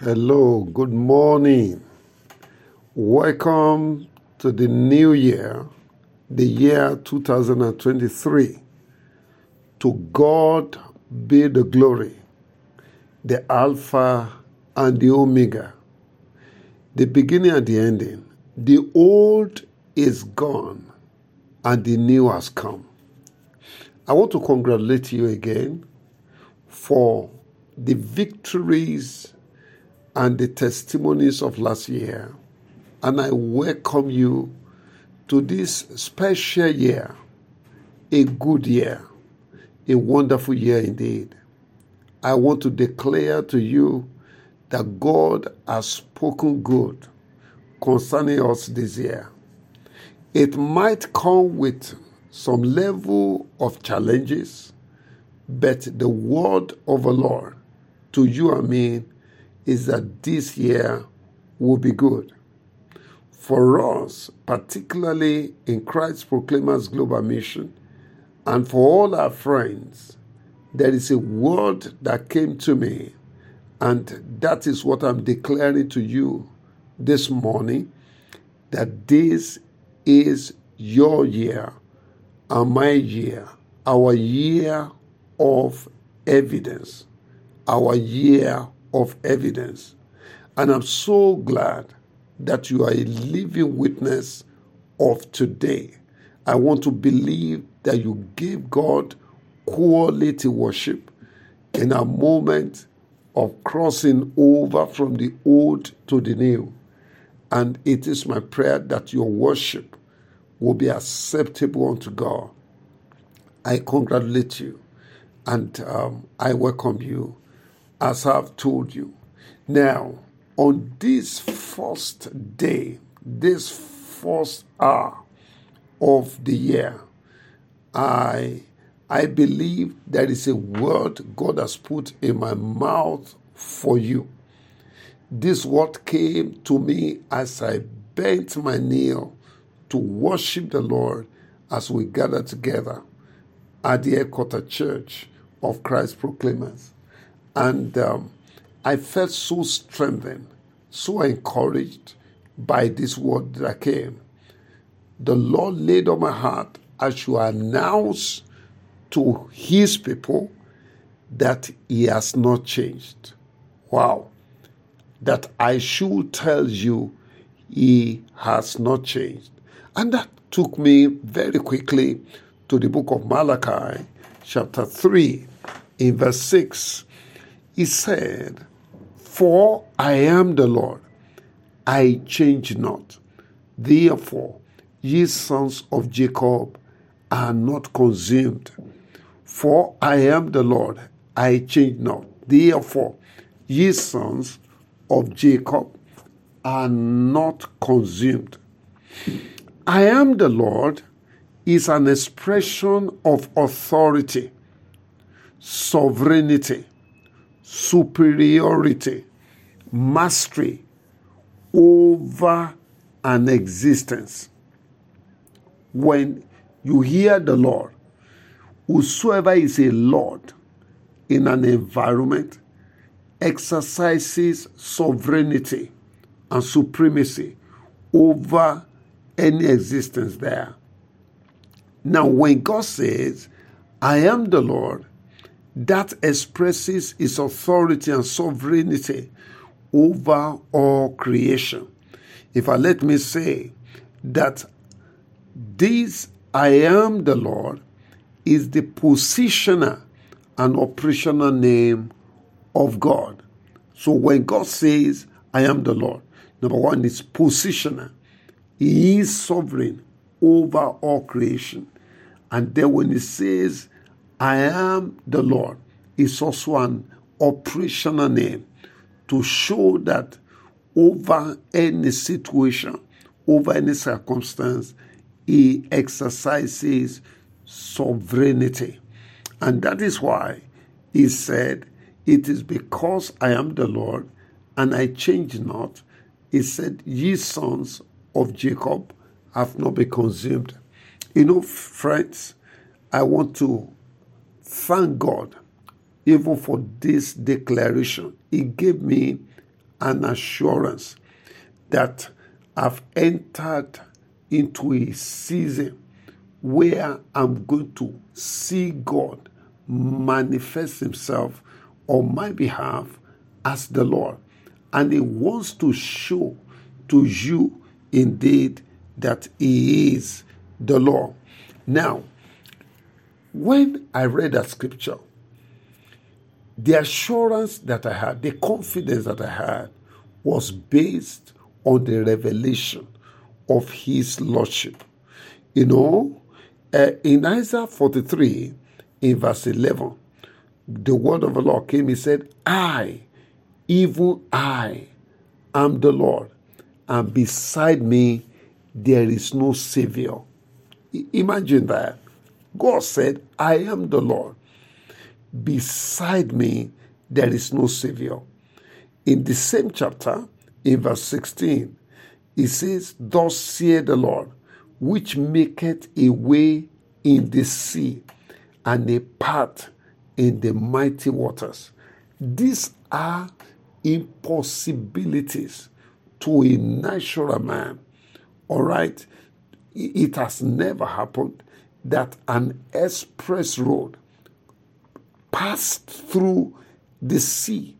Hello, good morning. Welcome to the new year, the year 2023. To God be the glory, the Alpha and the Omega, the beginning and the ending. The old is gone and the new has come. I want to congratulate you again for the victories and the testimonies of last year. And I welcome you to this special year, a good year, a wonderful year indeed. I want to declare to you that God has spoken good concerning us this year. It might come with some level of challenges, but the word of the Lord to you and me is that this year will be good. For us, particularly in Christ Proclaimers Global Mission, and for all our friends, there is a word that came to me, and that is what I'm declaring to you this morning that this is your year and my year, our year of evidence, our year of evidence. And I'm so glad that you are a living witness of today. I want to believe that you gave God quality worship in a moment of crossing over from the old to the new. And it is my prayer that your worship will be acceptable unto God. I congratulate you and um, I welcome you as I've told you. Now, on this first day, this first hour of the year, I I believe there is a word God has put in my mouth for you. This word came to me as I bent my knee to worship the Lord as we gather together at the headquarter church of Christ Proclaimers. And um, I felt so strengthened, so encouraged by this word that came. The Lord laid on my heart as you announce to his people that he has not changed. Wow. That I should tell you he has not changed. And that took me very quickly to the book of Malachi, chapter 3, in verse 6 he said, For I am the Lord, I change not. Therefore, ye sons of Jacob are not consumed. For I am the Lord, I change not. Therefore, ye sons of Jacob are not consumed. I am the Lord is an expression of authority, sovereignty, superiority, mastery over an existence. When you hear the Lord, whosoever is a Lord in an environment exercises sovereignty and supremacy over any existence there. Now, when God says, I am the Lord, that expresses his authority and sovereignty over all creation. If I let me say that this I am the Lord is the positioner and operational name of God. So when God says, I am the Lord, number one is positioner. He is sovereign over all creation. And then when he says, I am the Lord is also an operational name to show that over any situation, over any circumstance, he exercises sovereignty. And that is why he said, It is because I am the Lord and I change not. He said, Ye sons of Jacob have not been consumed. You know, friends, I want to thank God even for this declaration. He gave me an assurance that I've entered into a season where I'm going to see God manifest Himself on my behalf as the Lord. And He wants to show to you indeed that He is the Lord. Now, when I read that scripture, the assurance that I had, the confidence that I had, was based on the revelation of His Lordship. You know, uh, in Isaiah 43, in verse 11, the word of the Lord came, He said, I, even I, am the Lord, and beside me there is no Savior. Imagine that. God said, I am the Lord. Beside me, there is no Savior. In the same chapter, in verse 16, it says, Thus saith the Lord, which maketh a way in the sea and a path in the mighty waters. These are impossibilities to a natural man. All right? It has never happened that an express road passed through the sea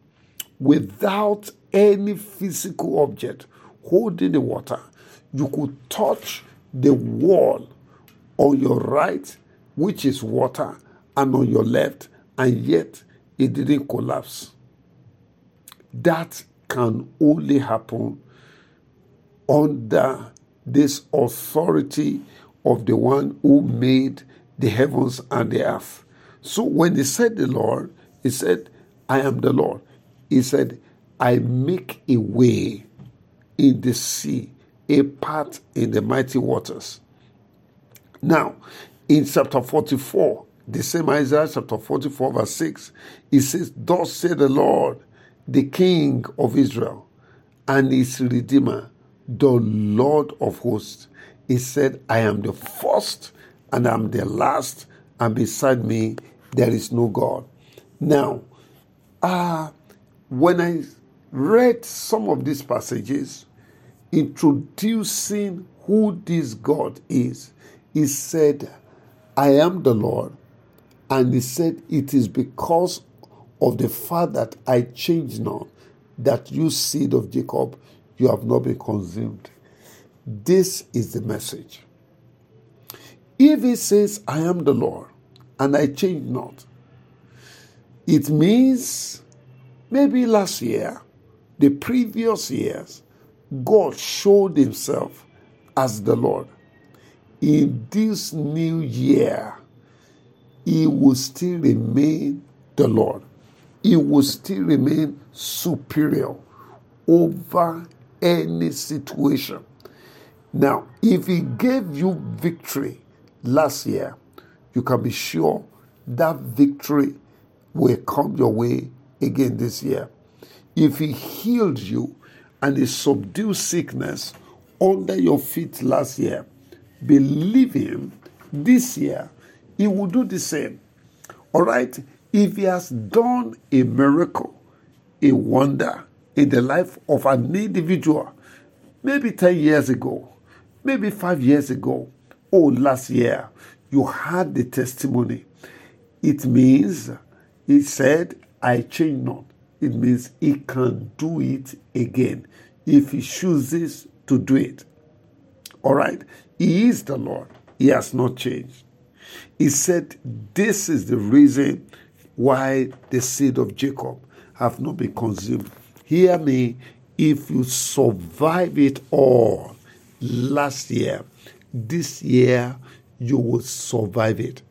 without any physical object holding the water. You could touch the wall on your right, which is water, and on your left, and yet it didn't collapse. That can only happen under this authority of the one who made the heavens and the earth. So when he said the Lord, he said, I am the Lord. He said, I make a way in the sea, a path in the mighty waters. Now, in chapter 44, the same Isaiah chapter 44, verse 6, it says, Thus said the Lord, the King of Israel, and his Redeemer, the Lord of hosts. He said, I am the first and I'm the last, and beside me there is no God. Now, uh, when I read some of these passages introducing who this God is, he said, I am the Lord. And he said, It is because of the fact that I change not, that you seed of Jacob, you have not been consumed. This is the message. If he says, I am the Lord and I change not, it means maybe last year, the previous years, God showed himself as the Lord. In this new year, he will still remain the Lord. He will still remain superior over any situation. Now, if He gave you victory last year, you can be sure that victory will come your way again this year. If He healed you and He subdued sickness under your feet last year, believe Him this year, He will do the same. All right? If He has done a miracle, a wonder in the life of an individual, maybe 10 years ago, maybe five years ago, or last year, you had the testimony. It means he said, I change not. It means he can do it again if he chooses to do it. All right? He is the Lord. He has not changed. He said, This is the reason why the seed of Jacob have not been consumed. Hear me, if you survive it all last year, this year you will survive it.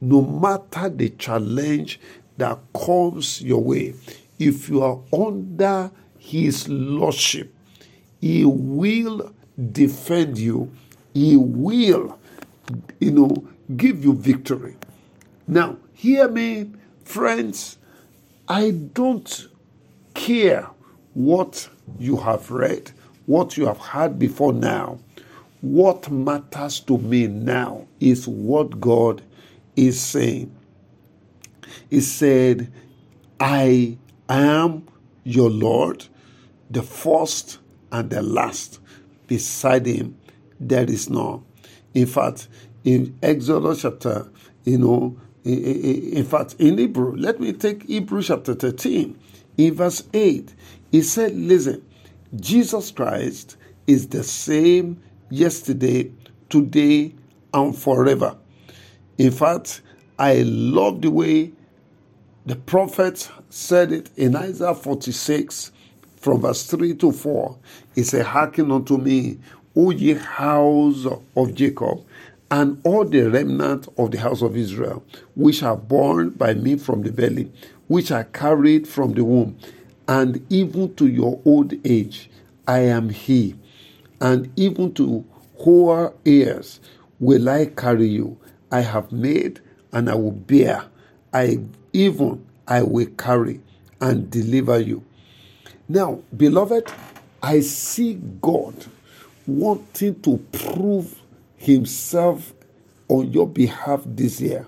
No matter the challenge that comes your way, if you are under his lordship, he will defend you. He will, you know, give you victory. Now, hear me, friends. I don't care what you have read, what you have heard before now. What matters to me now is what God is saying. He said, I am your Lord. the first and the last. Beside him, there is none. In fact, in Exodus chapter, you know, in fact, in Hebrew, let me take Hebrew chapter 13, in verse 8. He said, Listen, Jesus Christ is the same yesterday, today, and forever. In fact, I love the way the prophet said it in Isaiah 46 from verse 3 to 4. He said, Hearken unto me, O ye house of Jacob, and all the remnant of the house of Israel, which are born by me from the belly, which are carried from the womb, and even to your old age, I am He, and even to hoar ears will I carry you. I have made, and I will bear. I even I will carry and deliver you. Now, beloved, I see God wanting to prove himself on your behalf this year.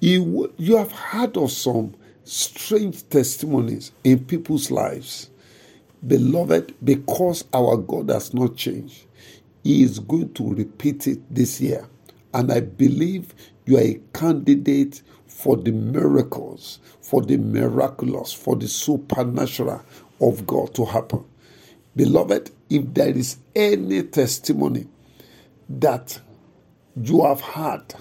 You, you have heard of some strange testimonies in people's lives. Beloved, because our God has not changed, He is going to repeat it this year. And I believe you are a candidate for the miracles, for the miraculous, for the supernatural of God to happen. Beloved, if there is any testimony that you have had,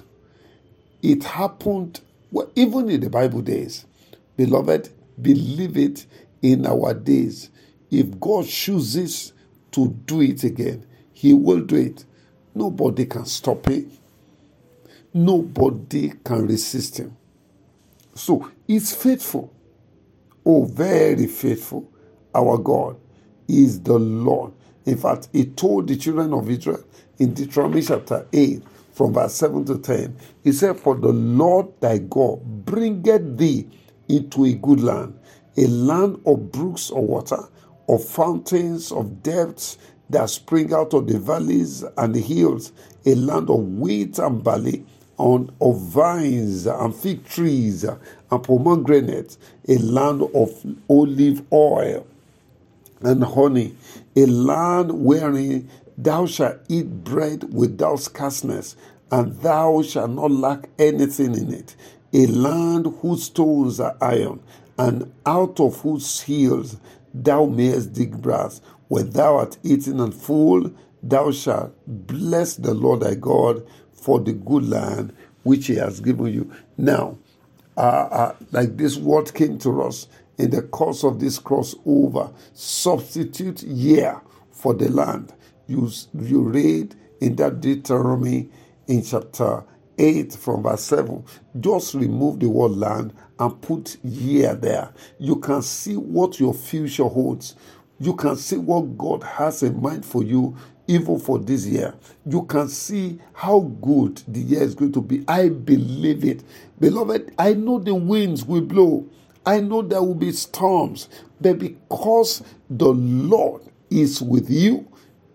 it happened well, even in the Bible days. Beloved, believe it in our days. If God chooses to do it again, He will do it. Nobody can stop it. Nobody can resist Him. So He's faithful. Oh, very faithful. Our God is the Lord. In fact, He told the children of Israel in Deuteronomy chapter 8, from verse 7 to 10, He said, For the Lord thy God bringeth thee into a good land, a land of brooks of water, of fountains of depths that spring out of the valleys and the hills, a land of wheat and barley, on of vines and fig trees and pomegranates, a land of olive oil and honey, a land wherein thou shalt eat bread without scarceness, and thou shalt not lack anything in it, a land whose stones are iron, and out of whose hills thou mayest dig brass. When thou art eaten and full, thou shalt bless the Lord thy God for the good land which he has given you. Now, uh, uh, like this word came to us in the course of this crossover, substitute year for the land. You, you read in that Deuteronomy in chapter 8 from verse 7. Just remove the word land and put year there. You can see what your future holds. You can see what God has in mind for you even for this year. You can see how good the year is going to be. I believe it. Beloved, I know the winds will blow. I know there will be storms. But because the Lord is with you,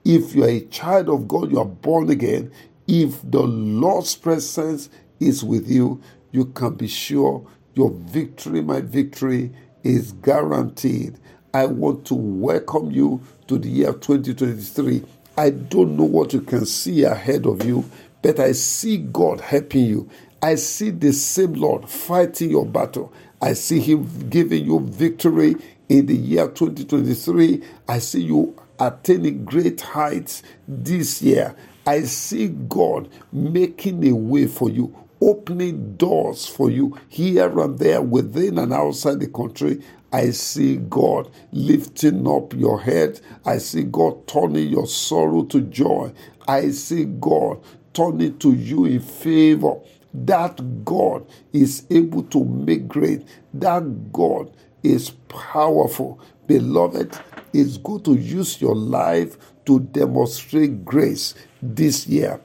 if you are a child of God, you are born again, if the Lord's presence is with you, you can be sure your victory, my victory, is guaranteed. I want to welcome you to the year 2023 I don't know what you can see ahead of you, but I see God helping you. I see the same Lord fighting your battle. I see Him giving you victory in the year 2023. I see you attaining great heights this year. I see God making a way for you, opening doors for you here and there, within and outside the country. I see God lifting up your head. I see God turning your sorrow to joy. I see God turning to you in favor. That God is able to make great. That God is powerful. Beloved, it's good to use your life to demonstrate grace this year.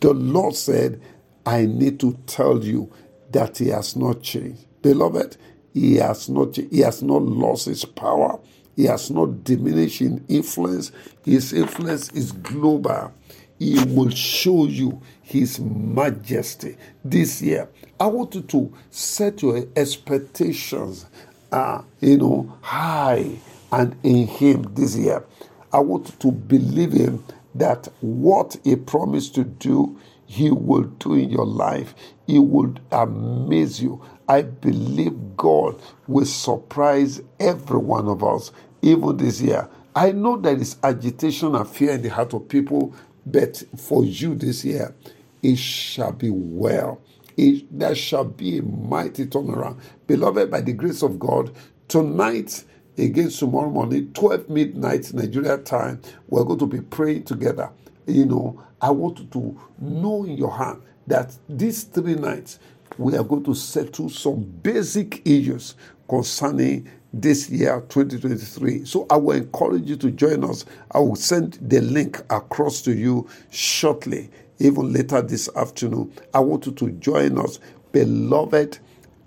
The Lord said, I need to tell you that He has not changed. Beloved, he has not he has not lost his power. He has not diminished in influence. His influence is global. He will show you his majesty this year. I want you to set your expectations uh, you know, high and in Him this year. I want to believe Him that what He promised to do, He will do in your life. He will amaze you. I believe God will surprise every one of us, even this year. I know there is agitation and fear in the heart of people, but for you this year, it shall be well. It, there shall be a mighty turnaround. Beloved, by the grace of God, tonight against tomorrow morning, 12 midnight Nigeria time, we're going to be praying together. You know, I want you to know in your heart that these three nights, we are going to settle some basic issues concerning this year 2023 so i will encourage you to join us. I will send the link across to you shortly even later this afternoon. I want you to join us. Beloved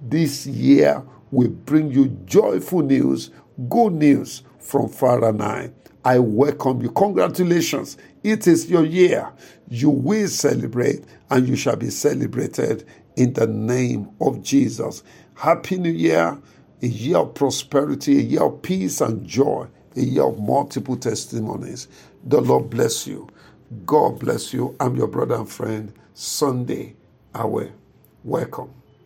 this year will bring you joyful news good news from far and nigh i welcome you congratulations it is your year you will celebrate and you shall be celebrated in the name of jesus happy new year a year of prosperity, a year of peace and joy, a year of multiple testimonies. The Lord bless you. God bless you. I'm your brother and friend, Sunday Awe. Welcome.